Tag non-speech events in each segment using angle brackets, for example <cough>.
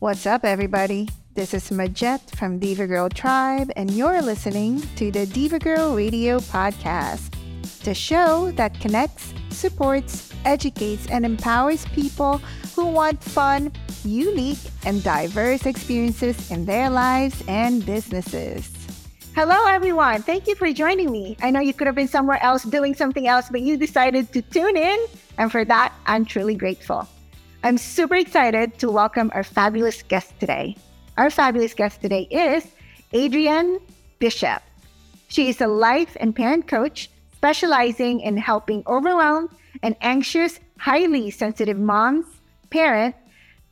What's up, everybody? This is Majet from Diva Girl Tribe, and you're listening to the Diva Girl Radio Podcast, the show that connects, supports, educates, and empowers people who want fun, unique, and diverse experiences in their lives and businesses. Hello, everyone. Thank you for joining me. I know you could have been somewhere else doing something else, but you decided to tune in, and for that, I'm truly grateful. I'm super excited to welcome our fabulous guest today. Our fabulous guest today is Adrienne Bishop. She is a life and parent coach specializing in helping overwhelmed and anxious, highly sensitive moms parent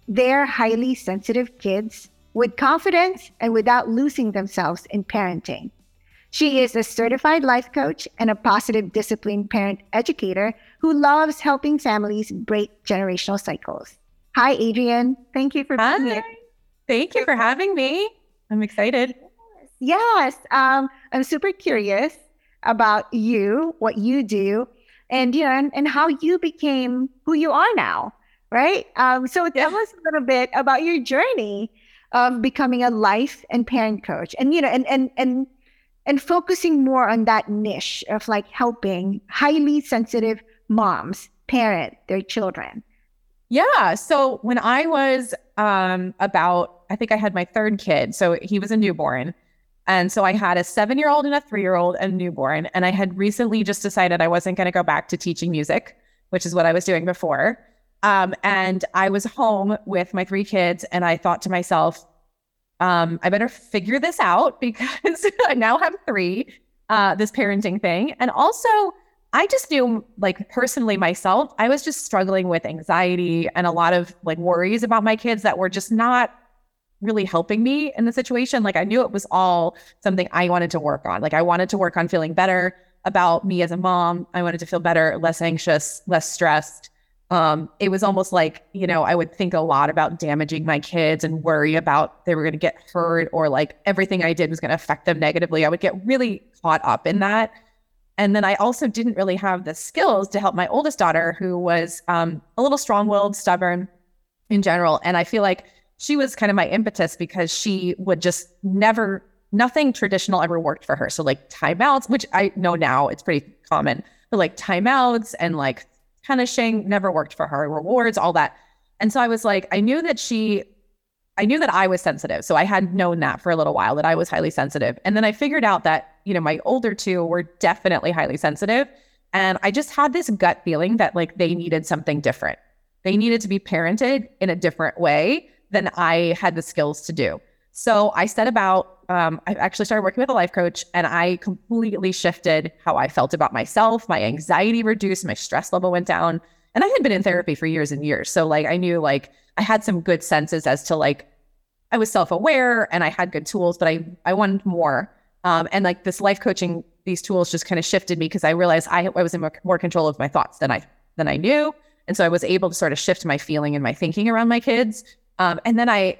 their highly sensitive kids with confidence and without losing themselves in parenting. She is a certified life coach and a positive discipline parent educator who loves helping families break generational cycles. Hi, Adrienne. Thank you for being Hi. here. Thank you for having me. I'm excited. Yes. Um, I'm super curious about you, what you do, and you know, and, and how you became who you are now, right? Um, so tell us a little bit about your journey of becoming a life and parent coach, and you know, and and and and focusing more on that niche of like helping highly sensitive moms parent their children. Yeah. So when I was um, about, I think I had my third kid. So he was a newborn. And so I had a seven year old and a three year old and newborn. And I had recently just decided I wasn't going to go back to teaching music, which is what I was doing before. Um, and I was home with my three kids. And I thought to myself, um, I better figure this out <laughs> because <laughs> I now have three, uh, this parenting thing. And also, I just knew, like, personally myself, I was just struggling with anxiety and a lot of like worries about my kids that were just not really helping me in the situation. Like, I knew it was all something I wanted to work on. Like, I wanted to work on feeling better about me as a mom. I wanted to feel better, less anxious, less stressed um, it was almost like, you know, I would think a lot about damaging my kids and worry about they were going to get hurt or like everything I did was going to affect them negatively. I would get really caught up in that. And then I also didn't really have the skills to help my oldest daughter, who was um, a little strong willed, stubborn in general. And I feel like she was kind of my impetus because she would just never, nothing traditional ever worked for her. So, like timeouts, which I know now it's pretty common, but like timeouts and like punishing never worked for her, rewards, all that. And so I was like, I knew that she, I knew that I was sensitive. So I had known that for a little while that I was highly sensitive. And then I figured out that, you know, my older two were definitely highly sensitive. And I just had this gut feeling that like they needed something different. They needed to be parented in a different way than I had the skills to do. So I set about um, I actually started working with a life coach and I completely shifted how I felt about myself. My anxiety reduced, my stress level went down. And I had been in therapy for years and years. So like I knew like I had some good senses as to like I was self-aware and I had good tools, but I I wanted more. Um, and like this life coaching, these tools just kind of shifted me because I realized I, I was in more, more control of my thoughts than I than I knew. And so I was able to sort of shift my feeling and my thinking around my kids. Um, and then I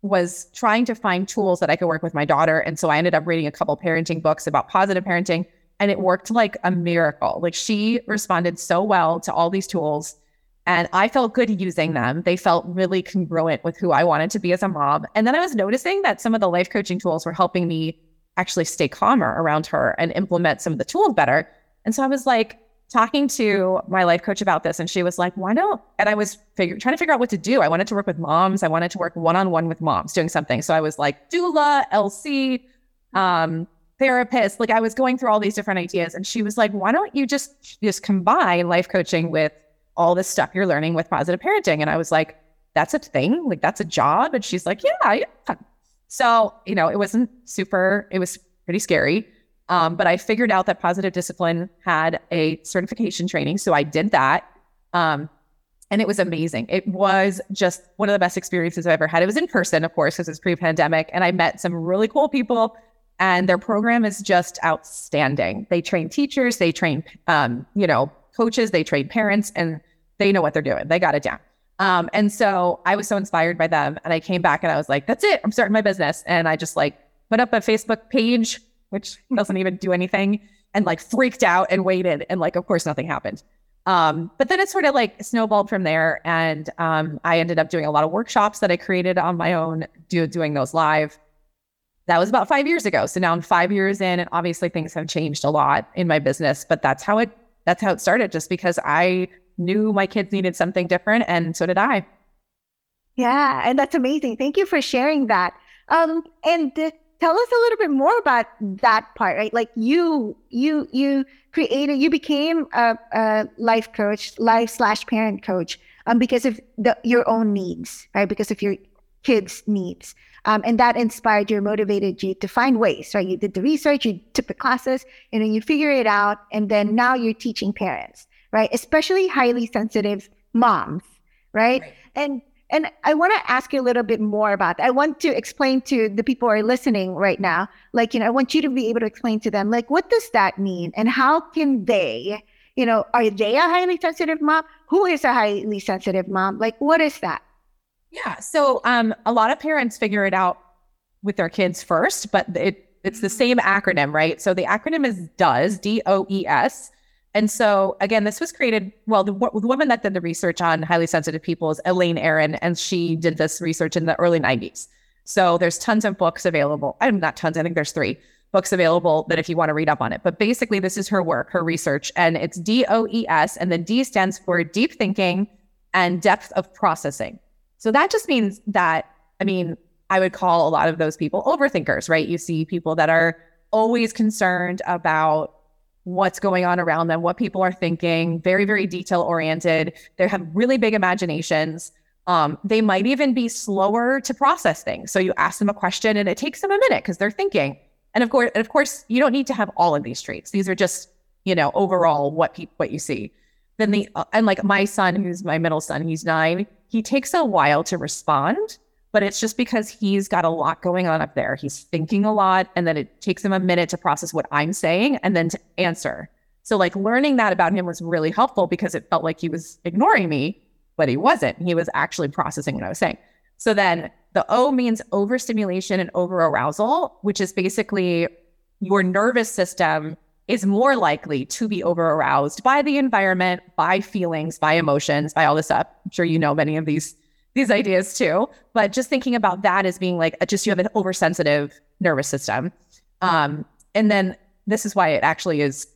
was trying to find tools that I could work with my daughter. And so I ended up reading a couple parenting books about positive parenting, and it worked like a miracle. Like she responded so well to all these tools. And I felt good using them. They felt really congruent with who I wanted to be as a mom. And then I was noticing that some of the life coaching tools were helping me actually stay calmer around her and implement some of the tools better. And so I was like, talking to my life coach about this and she was like, why don't, and I was trying to figure out what to do. I wanted to work with moms. I wanted to work one-on-one with moms doing something. So I was like doula, LC, um, therapist. Like I was going through all these different ideas and she was like, why don't you just, just combine life coaching with all this stuff you're learning with positive parenting? And I was like, that's a thing. Like that's a job. And she's like, yeah, yeah. So, you know, it wasn't super, it was pretty scary. Um, but I figured out that positive discipline had a certification training. So I did that. Um, and it was amazing. It was just one of the best experiences I've ever had. It was in person, of course, because it's pre pandemic. And I met some really cool people. And their program is just outstanding. They train teachers, they train, um, you know, coaches, they train parents, and they know what they're doing. They got it down. Um, and so I was so inspired by them. And I came back and I was like, that's it. I'm starting my business. And I just like put up a Facebook page which doesn't even do anything, and like freaked out and waited. And like, of course, nothing happened. Um, but then it sort of like snowballed from there. And um, I ended up doing a lot of workshops that I created on my own, do, doing those live. That was about five years ago. So now I'm five years in, and obviously things have changed a lot in my business. But that's how it that's how it started, just because I knew my kids needed something different, and so did I. Yeah, and that's amazing. Thank you for sharing that. Um, and tell us a little bit more about that part, right? Like you, you, you created, you became a, a life coach, life slash parent coach, um, because of the, your own needs, right? Because of your kids' needs. Um, and that inspired you, motivated you to find ways, right? You did the research, you took the classes, and then you figure it out. And then now you're teaching parents, right? Especially highly sensitive moms, right? right. And and I want to ask you a little bit more about that. I want to explain to the people who are listening right now, like, you know, I want you to be able to explain to them, like, what does that mean? And how can they, you know, are they a highly sensitive mom? Who is a highly sensitive mom? Like, what is that? Yeah. So um, a lot of parents figure it out with their kids first, but it it's the same acronym, right? So the acronym is DOES, D O E S. And so, again, this was created. Well, the, the, woman that did the research on highly sensitive people is Elaine Aron, and she did this research in the early 90s. So, there's tons of books available. I'm not tons, I think there's three books available that if you want to read up on it. But basically, this is her work, her research, and it's D O E S, and the D stands for deep thinking and depth of processing. So, that just means that, I mean, I would call a lot of those people overthinkers, right? You see people that are always concerned about what's going on around them, what people are thinking, very, very detail oriented. They have really big imaginations. Um, they might even be slower to process things. So you ask them a question and it takes them a minute because they're thinking. And of course, and of course, you don't need to have all of these traits. These are just, you know, overall what pe- what you see. Then the uh, and like my son, who's my middle son, he's nine. He takes a while to respond, but it's just because he's got a lot going on up there. He's thinking a lot, and then it takes him a minute to process what I'm saying and then to answer. So, like, learning that about him was really helpful because it felt like he was ignoring me, but he wasn't. He was actually processing what I was saying. So, then the O means overstimulation and overarousal, which is basically your nervous system is more likely to be overaroused by the environment, by feelings, by emotions, by all this stuff. I'm sure you know many of these these ideas too. But just thinking about that as being like just you have an oversensitive nervous system. Um, and then this is why it actually is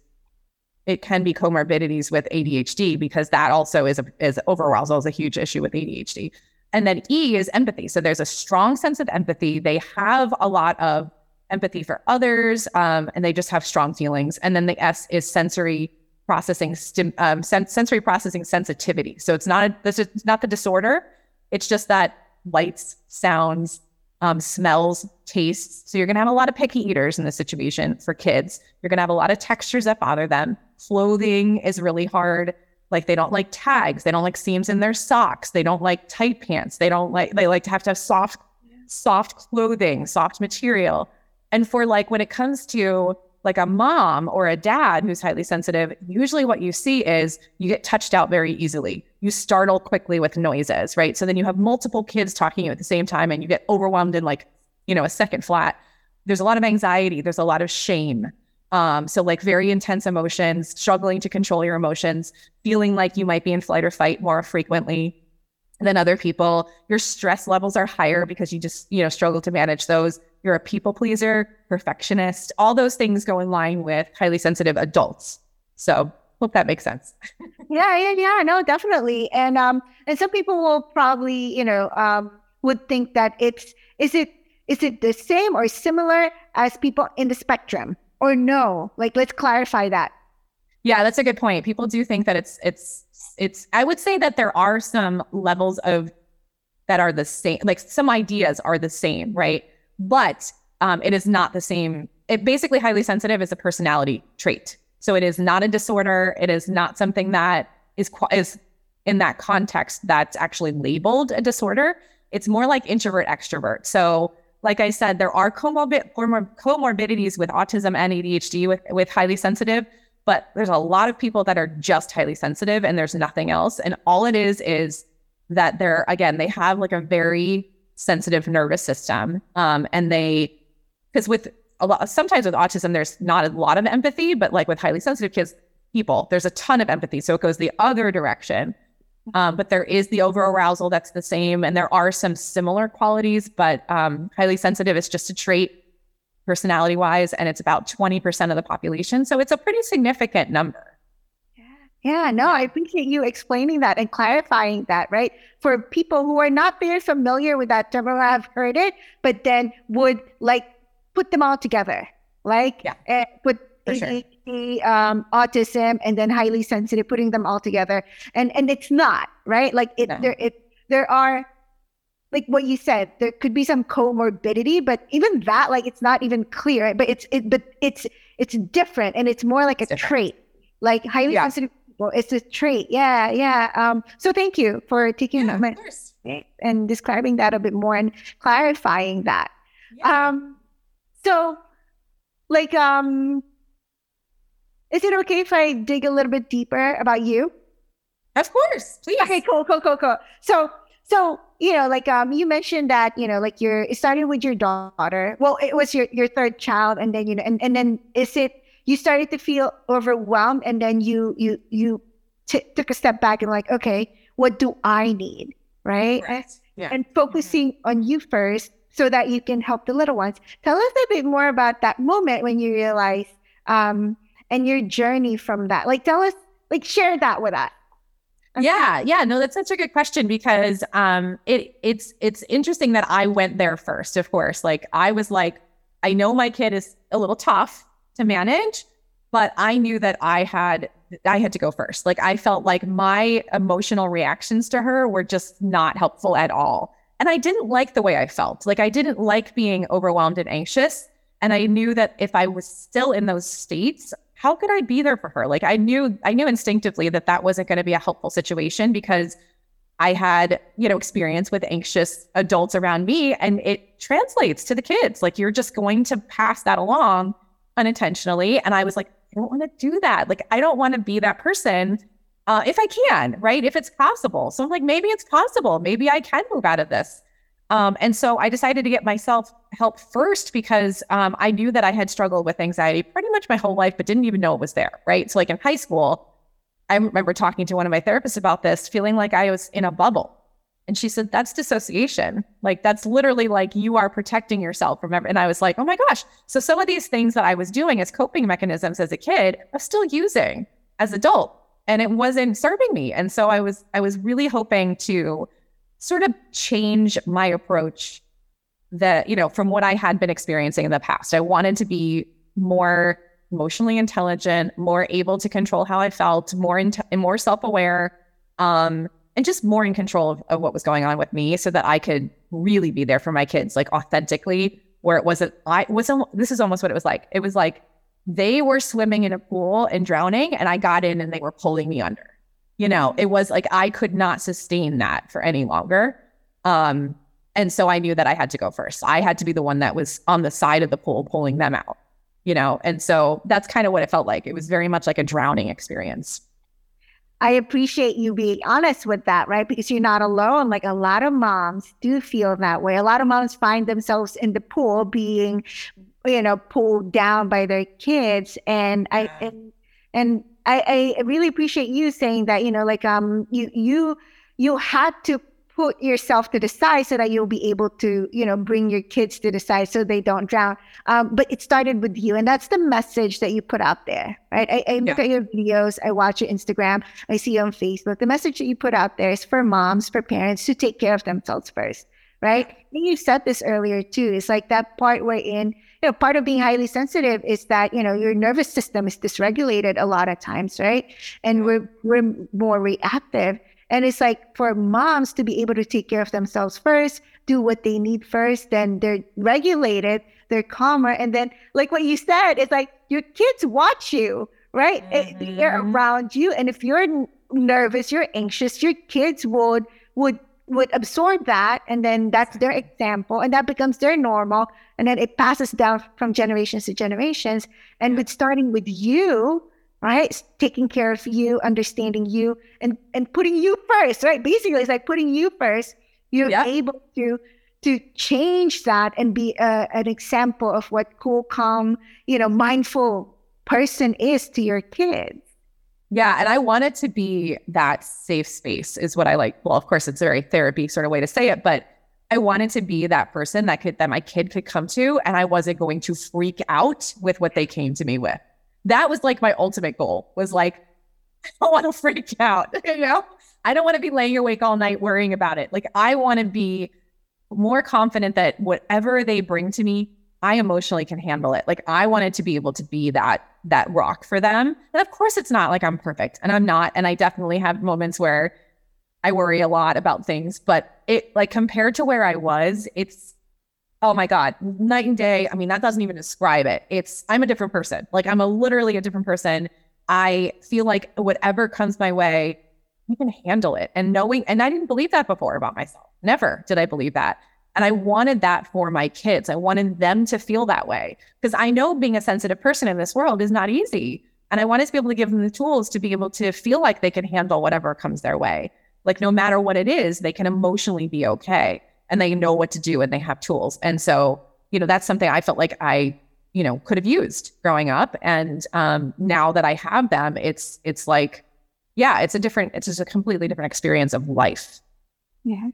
it can be comorbidities with ADHD because that also is a is overarousal is a huge issue with ADHD. And then E is empathy. So there's a strong sense of empathy. They have a lot of empathy for others, um, and they just have strong feelings. And then the S is sensory processing, stim, um, sen- sensory processing sensitivity. So it's not a, this is not the disorder, it's just that lights, sounds, um, smells, tastes. So you're going to have a lot of picky eaters in this situation for kids. You're going to have a lot of textures that bother them. Clothing is really hard. Like they don't like tags. They don't like seams in their socks. They don't like tight pants. They don't like, they like to have to have soft, soft clothing, soft material. And for like when it comes to like a mom or a dad who's highly sensitive, usually what you see is you get touched out very easily. You startle quickly with noises, right? So then you have multiple kids talking at the same time and you get overwhelmed in like, you know, a second flat. There's a lot of anxiety, there's a lot of shame. Um, so like very intense emotions, struggling to control your emotions, feeling like you might be in flight or fight more frequently than other people. Your stress levels are higher because you just, you know, struggle to manage those you're a people pleaser, perfectionist, all those things go in line with highly sensitive adults. So hope that makes sense. <laughs> yeah, yeah, yeah. No, definitely. And um, and some people will probably, you know, um, would think that it's is it is it the same or similar as people in the spectrum or no? Like, let's clarify that. Yeah, that's a good point. People do think that it's it's it's. I would say that there are some levels of that are the same. Like some ideas are the same, right? but um, it is not the same. It basically highly sensitive is a personality trait. So it is not a disorder. It is not something that is is in that context that's actually labeled a disorder. It's more like introvert extrovert. So like I said, there are comorbid comorbidities with autism and ADHD with with highly sensitive, but there's a lot of people that are just highly sensitive and there's nothing else. And all it is is that they're again they have like a very sensitive nervous system. Um, and they, because with a lot, sometimes with autism, there's not a lot of empathy, but like with highly sensitive kids, people. There's a ton of empathy. So it goes the other direction. Um, but there is the over arousal that's the same. And there are some similar qualities, but um, highly sensitive is just a trait personality wise. And it's about 20% of the population. So it's a pretty significant number. Yeah, Yeah. no, I appreciate you explaining that and clarifying that, right? For people who are not very familiar with that term or have heard it, but then would like put them all together, like yeah. uh, put sure. um, autism and then highly sensitive, putting them all together, and and it's not right. Like it, no. there, it there are like what you said, there could be some comorbidity, but even that, like it's not even clear. But it's it, but it's it's different, and it's more like it's a different. trait. Like highly yeah. sensitive well, it's a trait. Yeah, yeah. Um, so thank you for taking yeah, a moment and describing that a bit more and clarifying that. Yeah. Um, so like um is it okay if I dig a little bit deeper about you? Of course, please. Okay, cool, cool, cool, cool. So so you know, like um, you mentioned that you know, like you're it started with your daughter. Well, it was your your third child, and then you know, and and then is it you started to feel overwhelmed and then you you you t- took a step back and like okay what do i need right, right. Yeah. and focusing mm-hmm. on you first so that you can help the little ones tell us a bit more about that moment when you realize um and your journey from that like tell us like share that with us Okay. Yeah, yeah, no, that's such a good question because um, it it's it's interesting that I went there first. Of course, like I was like, I know my kid is a little tough, to manage but i knew that i had i had to go first like i felt like my emotional reactions to her were just not helpful at all and i didn't like the way i felt like i didn't like being overwhelmed and anxious and i knew that if i was still in those states how could i be there for her like i knew i knew instinctively that that wasn't going to be a helpful situation because I had, you know, experience with anxious adults around me and it translates to the kids. Like you're just going to pass that along unintentionally. And I was like, I don't want to do that. Like, I don't want to be that person uh, if I can, right? If it's possible. So I'm like, maybe it's possible. Maybe I can move out of this. Um, and so I decided to get myself help first because um, I knew that I had struggled with anxiety pretty much my whole life, but didn't even know it was there, right? So, like in high school, I remember talking to one of my therapists about this, feeling like I was in a bubble. And she said, that's dissociation. Like, that's literally like you are protecting yourself from everything. And I was like, oh my gosh. So, some of these things that I was doing as coping mechanisms as a kid, I'm still using as adult. And it wasn't serving me. And so I was, I was really hoping to sort of change my approach that, you know, from what I had been experiencing in the past. I wanted to be more emotionally intelligent, more able to control how I felt, more, in- more self aware. Um, and just more in control of, of what was going on with me so that I could really be there for my kids, like authentically, where it wasn't, I wasn't, this is almost what it was like. It was like they were swimming in a pool and drowning, and I got in and they were pulling me under. You know, it was like I could not sustain that for any longer. Um, and so I knew that I had to go first. I had to be the one that was on the side of the pool pulling them out, you know? And so that's kind of what it felt like. It was very much like a drowning experience. I appreciate you being honest with that, right? Because you're not alone. Like a lot of moms do feel that way. A lot of moms find themselves in the pool being, you know, pulled down by their kids. And I and and I, I really appreciate you saying that, you know, like um you you you had to put yourself to the side so that you'll be able to, you know, bring your kids to the side so they don't drown. Um, but it started with you, and that's the message that you put out there, right? I, I look at your videos, I watch your Instagram, I see you on Facebook. The message that you put out there is for moms, for parents to take care of themselves first, right? And you said this earlier too. It's like that part wherein you know, part of being highly sensitive is that, you know, your nervous system is dysregulated a lot of times, right? And we're, we're more reactive. And it's like for moms to be able to take care of themselves first, do what they need first, then they're regulated, they're calmer. And then, like what you said, it's like your kids watch you, right? Mm-hmm. They're around you. And if you're nervous, you're anxious, your kids would, would, would absorb that. And then that's their example. And that becomes their normal. And then it passes down from generations to generations. And with starting with you, right? Taking care of you, understanding you, and and putting you first, right? Basically, it's like putting you first. You're yep. able to to change that and be a, an example of what cool, calm, you know, mindful person is to your kids. Yeah. And I wanted to be that safe space, is what I like. Well, of course, it's a very therapy sort of way to say it, but I wanted to be that person that could, that my kid could come to, and I wasn't going to freak out with what they came to me with. That was like my ultimate goal was like, <laughs> I don't want to freak out, <laughs> you know? I don't want to be laying awake all night worrying about it. Like, I want to be more confident that whatever they bring to me, I emotionally can handle it. Like I wanted to be able to be that that rock for them. And of course it's not like I'm perfect and I'm not and I definitely have moments where I worry a lot about things, but it like compared to where I was, it's oh my god, night and day. I mean, that doesn't even describe it. It's I'm a different person. Like I'm a literally a different person. I feel like whatever comes my way, you can handle it. And knowing and I didn't believe that before about myself. Never did I believe that. And I wanted that for my kids. I wanted them to feel that way because I know being a sensitive person in this world is not easy. And I wanted to be able to give them the tools to be able to feel like they can handle whatever comes their way. Like, no matter what it is, they can emotionally be okay and they know what to do and they have tools. And so, you know, that's something I felt like I, you know, could have used growing up. And um, now that I have them, it's, it's like, yeah, it's a different, it's just a completely different experience of life. Yeah.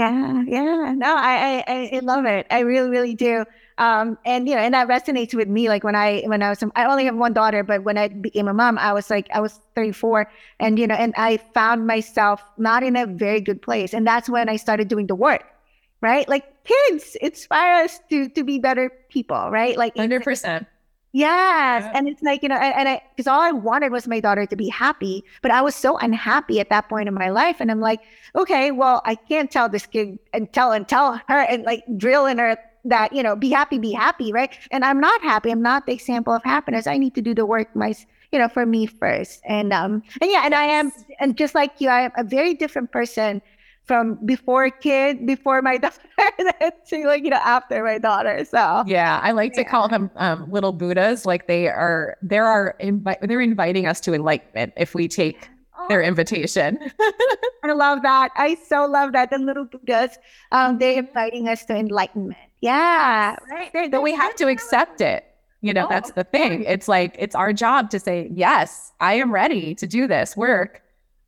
Yeah, yeah. No, I, I, I love it. I really, really do. Um, and you know, and that resonates with me. Like when I, when I was, I only have one daughter, but when I became a mom, I was like, I was 34, and you know, and I found myself not in a very good place, and that's when I started doing the work. Right, like kids inspire us to to be better people. Right, like hundred percent. Yes. Yeah. And it's like, you know, and, and I, because all I wanted was my daughter to be happy, but I was so unhappy at that point in my life. And I'm like, okay, well, I can't tell this kid and tell and tell her and like drill in her that, you know, be happy, be happy. Right. And I'm not happy. I'm not the example of happiness. I need to do the work my, you know, for me first. And, um, and yeah, and I am, and just like you, I am a very different person from before kid, before my <laughs> daughter, to like you know after my daughter. So yeah, I like yeah. to call them um, little Buddhas. Like they are, there are invi- they're inviting us to enlightenment if we take oh. their invitation. <laughs> I love that. I so love that. The little Buddhas, um, they're inviting us to enlightenment. Yeah, right. But we have to accept it. You know, oh, that's the thing. It's like it's our job to say, yes, I am ready to do this work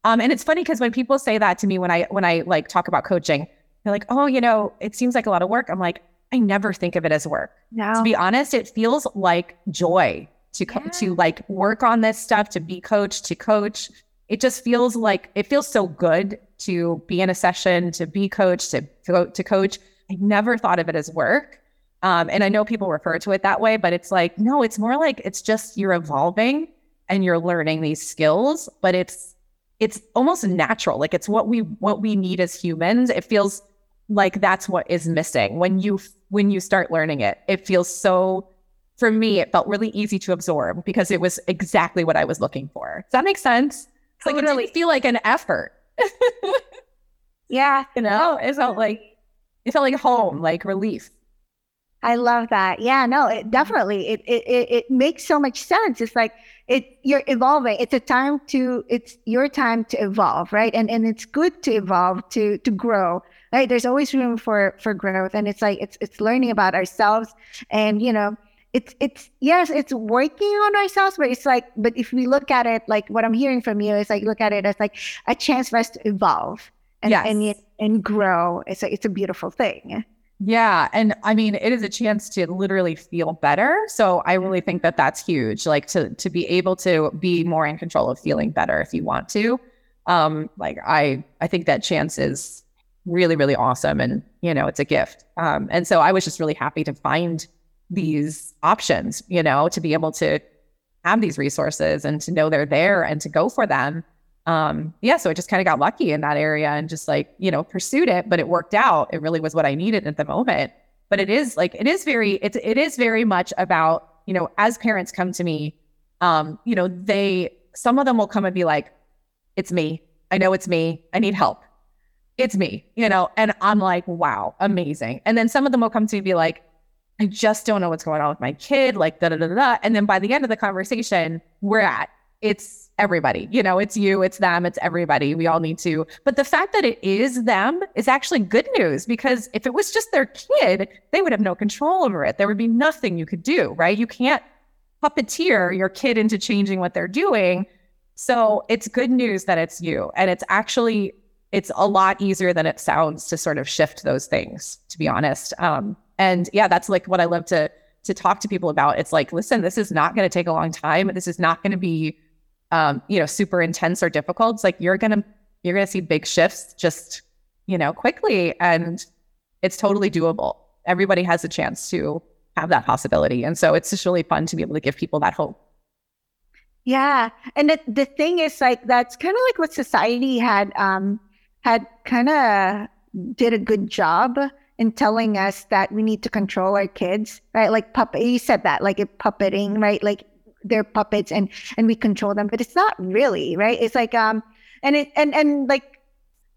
um, and it's funny because when people say that to me when I when I like talk about coaching, they're like, "Oh, you know, it seems like a lot of work." I'm like, I never think of it as work. No. To be honest, it feels like joy to co- yeah. to like work on this stuff, to be coached, to coach. It just feels like it feels so good to be in a session, to be coached, to to, to coach. I never thought of it as work. Um, and I know people refer to it that way, but it's like, no, it's more like it's just you're evolving and you're learning these skills, but it's it's almost natural. Like it's what we what we need as humans. It feels like that's what is missing when you when you start learning it. It feels so for me, it felt really easy to absorb because it was exactly what I was looking for. Does that make sense? It's like it didn't feel like an effort. yeah. <laughs> You know, it felt like it felt like home, like relief. I love that. Yeah, no, it mm-hmm. definitely it, it it it makes so much sense. It's like it you're evolving. It's a time to it's your time to evolve, right? And and it's good to evolve to to grow. Right? There's always room for for growth and it's like it's it's learning about ourselves and you know, it's it's yes, it's working on ourselves, but it's like but if we look at it like what I'm hearing from you is like look at it as like a chance for us to evolve and yes. and and grow. It's a it's a beautiful thing. Yeah. And I mean, it is a chance to literally feel better. So I really think that that's huge, like to, to be able to be more in control of feeling better if you want to. Um, like I, I think that chance is really, really awesome. And, you know, it's a gift. Um, and so I was just really happy to find these options, you know, to be able to have these resources and to know they're there and to go for them um yeah so i just kind of got lucky in that area and just like you know pursued it but it worked out. It really was what i needed at the moment. But it is like it is very it's it is very much about you know as parents come to me um you know they some of them will come and be like it's me. I know it's me. I need help. It's me you know? And i'm like wow amazing. And then some of them will come to me and be like i just don't know what's going on with my kid like da da da da. And then by the end of the conversation we're at it's everybody. You know, it's you, it's them, it's everybody. We all need to. But the fact that it is them is actually good news because if it was just their kid, they would have no control over it. There would be nothing you could do, right? You can't puppeteer your kid into changing what they're doing. So it's good news that it's you. And it's actually, it's a lot easier than it sounds to sort of shift those things, to be honest. Um, and yeah, that's like what I love to to talk to people about. It's like, listen, this is not going to take a long time. This is not going to be um, you know, super intense or difficult. It's like you're gonna you're gonna see big shifts just, you know, quickly and it's totally doable. Everybody has a chance to have that possibility. And so it's just really fun to be able to give people that hope. Yeah. And the, the thing is like that's kind of like what society had um had kind of did a good job in telling us that we need to control our kids, right? Like puppet you said that, like puppeting, right? Like they're puppets and and we control them, but it's not really, right? It's like um and it and and like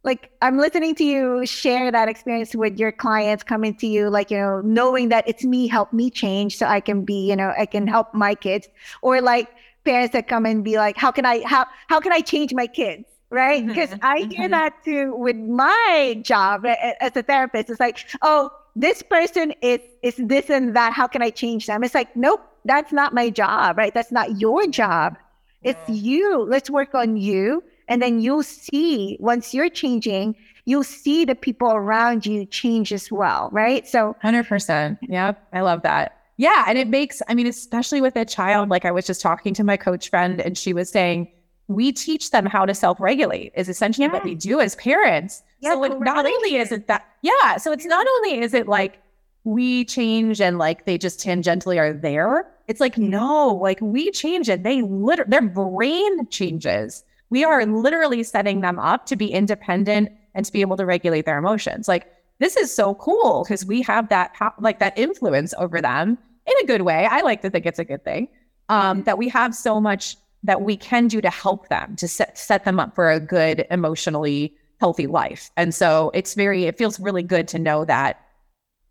like I'm listening to you share that experience with your clients coming to you, like, you know, knowing that it's me, help me change so I can be, you know, I can help my kids. Or like parents that come and be like, how can I how how can I change my kids? Right. Because mm-hmm. I hear mm-hmm. that too with my job as a therapist. It's like, oh, this person is is this and that. How can I change them? It's like, nope, that's not my job, right? That's not your job. It's you. Let's work on you and then you'll see once you're changing, you'll see the people around you change as well, right? So 100%. Yep. I love that. Yeah. And it makes, I mean, especially with a child, like I was just talking to my coach friend and she was saying, we teach them how to self regulate, is essentially yeah. what we do as parents. Yeah, so it, not only is it that, yeah. So it's not only is it like we change and like they just tangentially are there. It's like, no, like we change it. They literally, their brain changes we are literally setting them up to be independent and to be able to regulate their emotions. Like this is so cool because we have that like that influence over them in a good way. I like to think it's a good thing. Um, that we have so much that we can do to help them to set set them up for a good emotionally healthy life. And so it's very it feels really good to know that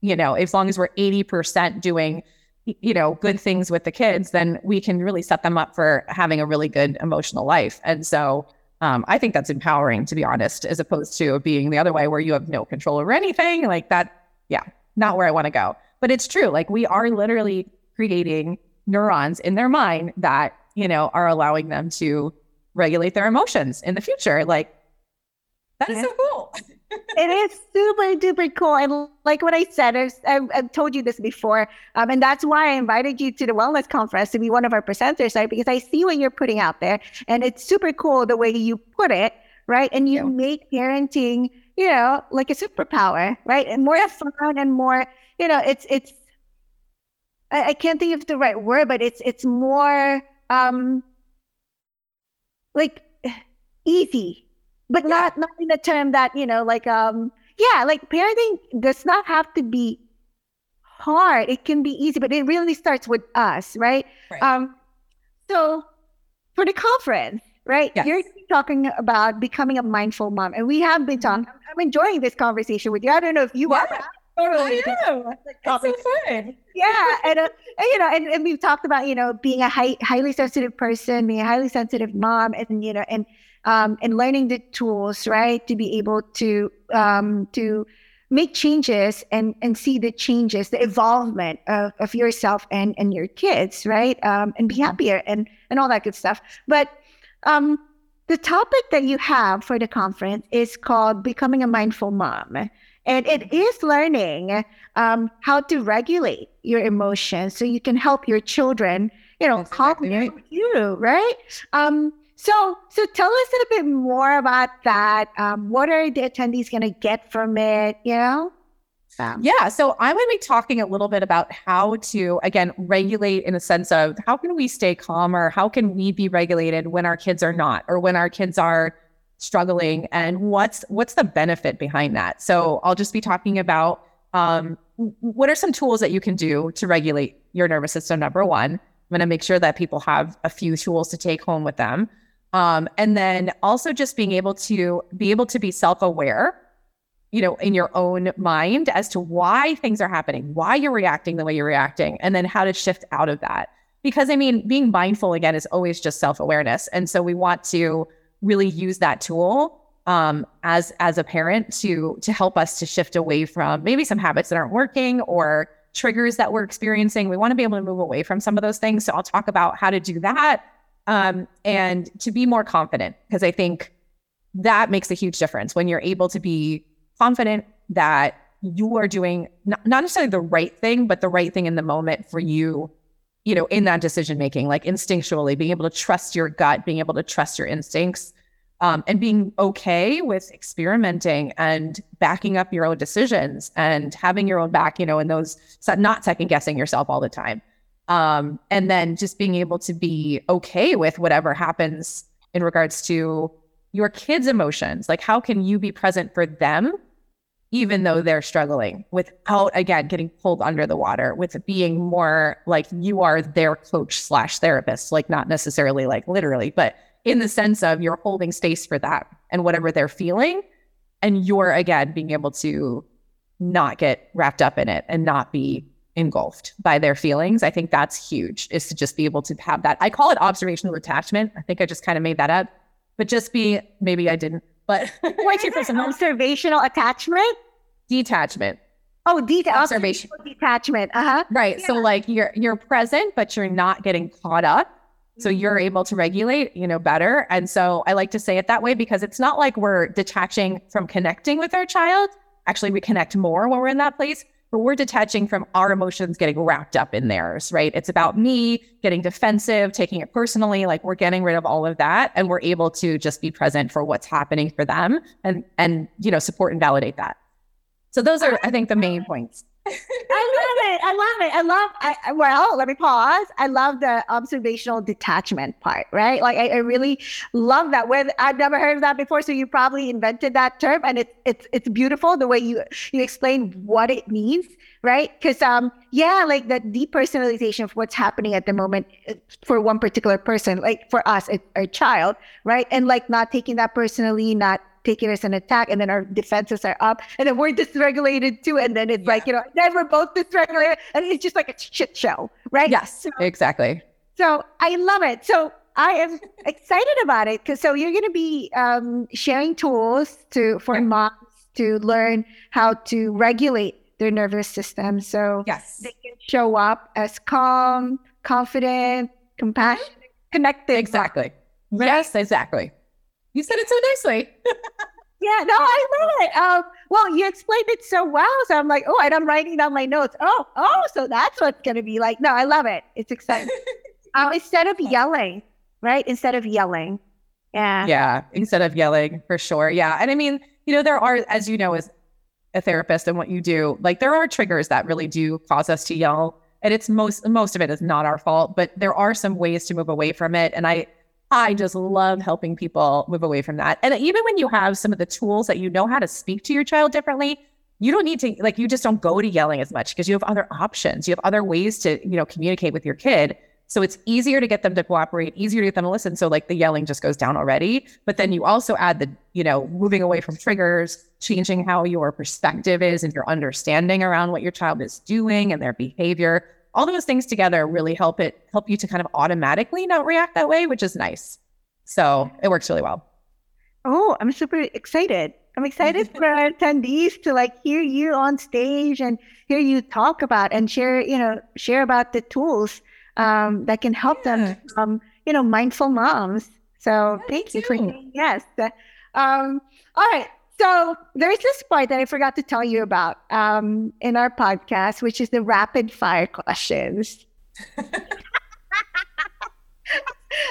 you know, as long as we're 80% doing you know, good things with the kids, then we can really set them up for having a really good emotional life. And so um, I think that's empowering, to be honest, as opposed to being the other way where you have no control over anything like that. Yeah, not where I want to go. But it's true. Like we are literally creating neurons in their mind that, you know, are allowing them to regulate their emotions in the future. Like that is yeah. so cool. <laughs> it is super duper cool. And like what I said, I've, I've, I've told you this before. Um, and that's why I invited you to the wellness conference to be one of our presenters, right? Because I see what you're putting out there and it's super cool the way you put it, right? And you yeah. make parenting, you know, like a superpower, right? And more fun and more, you know, it's, it's, I, I can't think of the right word, but it's, it's more, um, like <sighs> easy but yeah. not not in a term that you know like um yeah like parenting does not have to be hard it can be easy but it really starts with us right, right. um so for the conference right yes. you're talking about becoming a mindful mom and we have been talking mm-hmm. i'm enjoying this conversation with you i don't know if you yeah. are Totally. I. It's so fun. Yeah. <laughs> And, uh, and, you know, and, and we've talked about, you know, being a high, highly sensitive person, being a highly sensitive mom, and, you know, and um, and learning the tools, right, to be able to um, to make changes and and see the changes, the evolvement of, of yourself and and your kids, right, um, and be happier and and all that good stuff. But um, the topic that you have for the conference is called becoming a mindful mom. And it is learning um, how to regulate your emotions so you can help your children, you know, calm right. you, right? Um, so, so tell us a bit more about that. Um, what are the attendees going to get from it? You know? Um, yeah. So I'm going to be talking a little bit about how to, again, regulate in a sense of how can we stay calmer? How can we be regulated when our kids are not, or when our kids are struggling, and what's what's the benefit behind that? So I'll just be talking about um, what are some tools that you can do to regulate your nervous system. Number one, I'm going to make sure that people have a few tools to take home with them. Um, and then also just being able to be able to be self-aware, you know, in your own mind as to why things are happening, why you're reacting the way you're reacting, and then how to shift out of that. Because I mean, being mindful again is always just self-awareness. And so we want to really use that tool um, as as a parent to to help us to shift away from maybe some habits that aren't working or triggers that we're experiencing. We want to be able to move away from some of those things. So I'll talk about how to do that um, and to be more confident because I think that makes a huge difference when you're able to be confident that you are doing not, not necessarily the right thing, but the right thing in the moment for you, you know, in that decision making, like instinctually being able to trust your gut, being able to trust your instincts, um, and being okay with experimenting and backing up your own decisions and having your own back, you know, in those not second guessing yourself all the time. Um, and then just being able to be okay with whatever happens in regards to your kids' emotions. Like, how can you be present for them, even though they're struggling, without again getting pulled under the water, with being more like you are their coach slash therapist, like not necessarily like literally, but in the sense of you're holding space for that and whatever they're feeling. And you're again being able to not get wrapped up in it and not be engulfed by their feelings. I think that's huge is to just be able to have that. I call it observational attachment. I think I just kind of made that up, but just be, maybe I didn't, but <laughs> what's your person? Observational attachment? Detachment. Oh, deta- observation. Detachment. Uh-huh. Right. Yeah. So like you're, you're present, but you're not getting caught up. So mm-hmm. you're able to regulate, you know, better. And so I like to say it that way because it's not like we're detaching from connecting with our child. Actually, we connect more when we're in that place but we're detaching from our emotions getting wrapped up in theirs, right? It's about me getting defensive, taking it personally, like we're getting rid of all of that and we're able to just be present for what's happening for them and and you know, support and validate that. So those are I think the main points. I love it. I love it. I love. I, well, let me pause. I love the observational detachment part, right? Like I, I really love that. When I've never heard of that before, so you probably invented that term, and it's it's it's beautiful the way you you explain what it means, right? Because um, yeah, like the depersonalization of what's happening at the moment uh, for one particular person, like for us, our child, right? And like not taking that personally, not take it as an attack, and then our defenses are up, and then we're dysregulated too, and then it's yeah. like you know, then we're both dysregulated, and it's just like a shit show, right? Yes, so, exactly. So I love it. So I am excited about it because so you're going to be um, sharing tools to for moms to learn how to regulate their nervous system, so yes, they can show up as calm, confident, compassionate, connected. Exactly. Right? Yes, exactly. You said it so nicely. yeah, no, I love it. Um, well, you explained it so well. So I'm like, oh, and I'm writing down my notes. Oh, oh, so that's what's going to be like. No, I love it. It's exciting. <laughs> um, instead of yelling, right? Instead of yelling. Yeah. Yeah. Instead of yelling, for sure. Yeah. And I mean, you know, there are, as you know, as a therapist and what you do, like there are triggers that really do cause us to yell. And it's most most of it is not our fault, but there are some ways to move away from it. And I I just love helping people move away from that. And even when you have some of the tools that you know how to speak to your child differently, you don't need to like you just don't go to yelling as much because you have other options. You have other ways to, you know, communicate with your kid. So it's easier to get them to cooperate, easier to get them to listen. So like the yelling just goes down already. But then you also add the, you know, moving away from triggers, changing how your perspective is and your understanding around what your child is doing and their behavior all those things together really help it help you to kind of automatically not react that way, which is nice. So it works really well. Oh, I'm super excited. I'm excited <laughs> for our attendees to like hear you on stage and hear you talk about and share, you know, share about the tools um, that can help yeah. them, um, you know, mindful moms. So yeah, thank you for yes. Um, all right. So there's this part that I forgot to tell you about um, in our podcast, which is the rapid fire questions.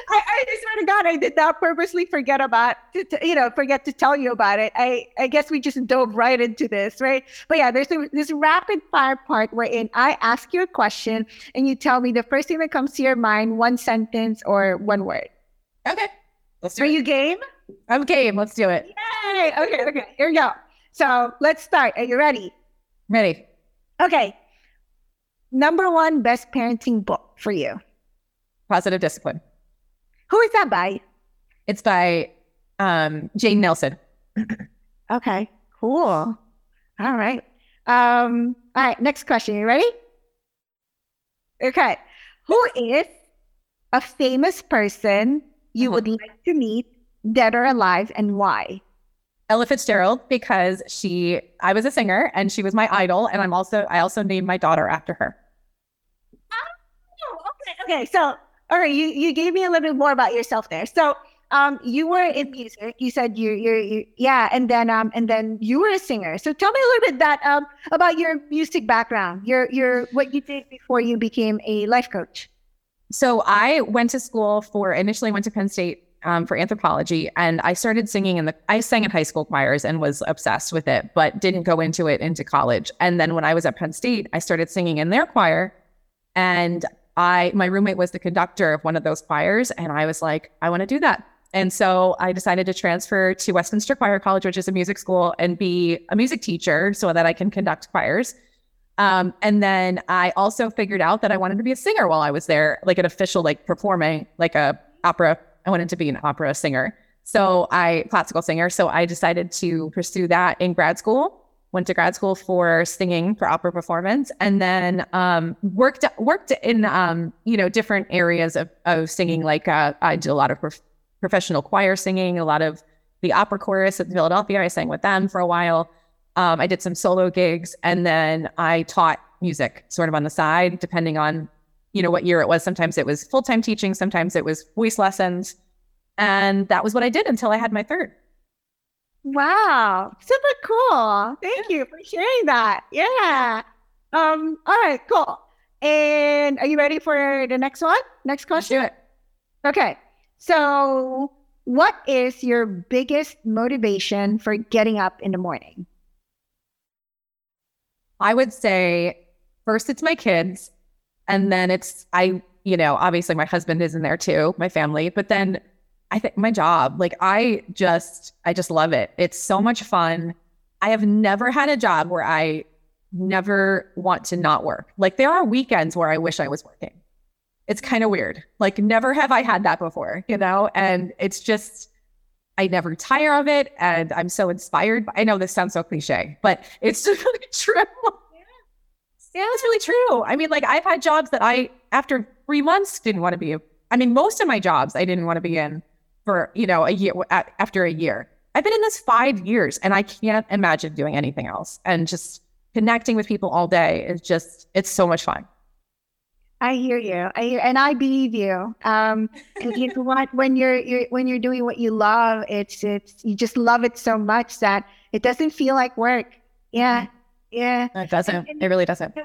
I, I swear to God, I did not purposely forget about, to, to, you know, forget to tell you about it. I, I guess we just dove right into this, right? But yeah, there's a, this rapid fire part wherein I ask you a question and you tell me the first thing that comes to your mind, one sentence or one word. Okay. Let's do Are it. you game? I'm game. Let's do it. Yay. Okay. Okay. Here we go. So let's start. Are you ready? Ready. Okay. Number one best parenting book for you. Positive Discipline. Who is that by? It's by um, Jane Nelsen. <clears throat> okay. Cool. All right. Um, all right. Next question. You ready? Okay. Who is a famous person you uh-huh. would like to meet, dead or alive, and why? Ella Fitzgerald, because she, I was a singer and she was my idol, and I'm also, I also named my daughter after her. Oh, okay, okay. So, all right, you, you gave me a little bit more about yourself there. So um, you were in music. You said you, you're, you, yeah, and then um, and then you were a singer. So tell me a little bit that um about your music background, your your what you did before you became a life coach. So I went to school for initially went to Penn State um, for anthropology, and I started singing in the. I sang in high school choirs and was obsessed with it, but didn't go into it into college. And then when I was at Penn State, I started singing in their choir, and I my roommate was the conductor of one of those choirs, and I was like, I want to do that. And so I decided to transfer to Westminster Choir College, which is a music school, and be a music teacher so that I can conduct choirs. Um, and then I also figured out that I wanted to be a singer while I was there, like an official, like performing, like a opera. I wanted to be an opera singer. So I classical singer. So I decided to pursue that in grad school. Went to grad school for singing for opera performance, and then um, worked worked in um, you know different areas of, of singing. Like uh, I did a lot of professional choir singing, a lot of the opera chorus at Philadelphia. I sang with them for a while. Um, I did some solo gigs, and then I taught music sort of on the side, depending on you know what year it was. Sometimes it was full time teaching, sometimes it was voice lessons, and that was what I did until I had my third. Wow, super cool! Thank you for sharing that. Yeah. Um. All right. Cool. And are you ready for the next one? Next question. Let's do it. Okay. So, what is your biggest motivation for getting up in the morning? I would say first it's my kids, and mm-hmm. then it's I, you know, obviously my husband is in there too, my family, but then I think my job, like I just I just love it. It's so mm-hmm. much fun. I have never had a job where I never want to not work. Like there are weekends where I wish I was working it's kind of weird. Like, never have I had that before, you know? And it's just, I never tire of it. And I'm so inspired. I know this sounds so cliche, but it's <laughs> just really true. Yeah, that's really true. I mean, like, I've had jobs that I, after three months, didn't want to be. I mean, most of my jobs I didn't want to be in for, you know, a year after a year. I've been in this five years and I can't imagine doing anything else. And just connecting with people all day is just, it's so much fun. I hear you. I hear, and I believe you. Um, and you know what? When you're, you're when you're doing what you love, it's it's you just love it so much that it doesn't feel like work. Yeah. Yeah. It doesn't. And, and, it really doesn't.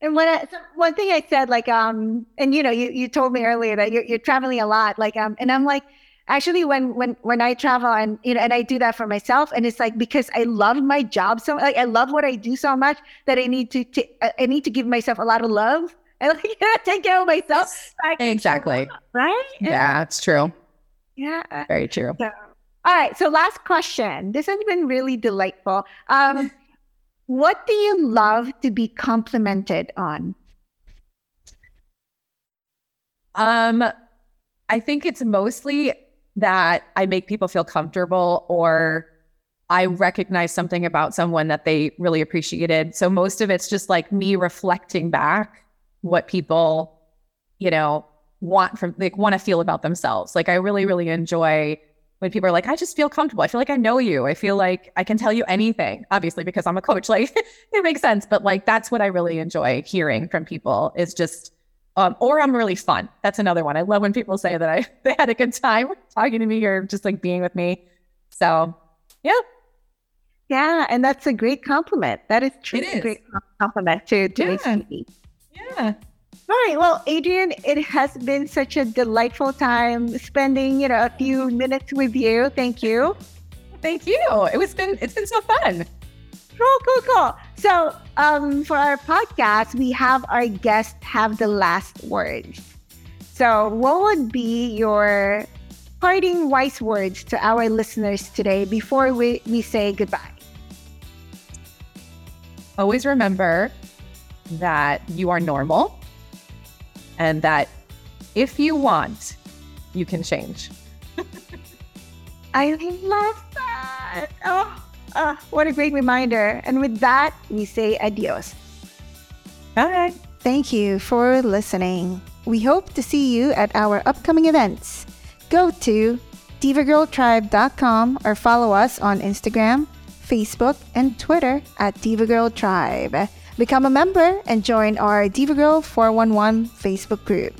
And when I, so one thing I said, like, um, and you know, you, you told me earlier that you're, you're traveling a lot, like, um, and I'm like, actually, when when when I travel and you know, and I do that for myself, and it's like because I love my job so, like, I love what I do so much that I need to, to I need to give myself a lot of love <laughs> and like <laughs> take care of myself. exactly. Right? Yeah, it's true. Yeah. Very true. So, all right. So last question. This has been really delightful. Um, <laughs> what do you love to be complimented on? Um, I think it's mostly that I make people feel comfortable or I recognize something about someone that they really appreciated. So most of it's just like me reflecting back what people, you know, want from like want to feel about themselves. Like I really, really enjoy when people are like, I just feel comfortable. I feel like I know you. I feel like I can tell you anything, obviously, because I'm a coach. <laughs> Like it makes sense. But like that's what I really enjoy hearing from people is just um, or I'm really fun. That's another one. I love when people say that I <laughs> they had a good time talking to me or just like being with me. So yeah. Yeah, and that's a great compliment. That is truly a great compliment to to yeah. Yeah. Right. Well, Adrienne, it has been such a delightful time spending, you know, a few minutes with you. Thank you. Thank you. It was been it's been so fun. Cool, cool, cool. So, um, for our podcast, we have our guests have the last words. So, what would be your parting wise words to our listeners today before we, we say goodbye? Always remember that you are normal and that if you want, you can change. <laughs> I love that. Oh, oh, what a great reminder. And with that, we say adios. Bye. Thank you for listening. We hope to see you at our upcoming events. Go to divagirltribe.com or follow us on Instagram, Facebook, and Twitter at divagirltribe. Become a member and join our Diva Girl 411 Facebook group.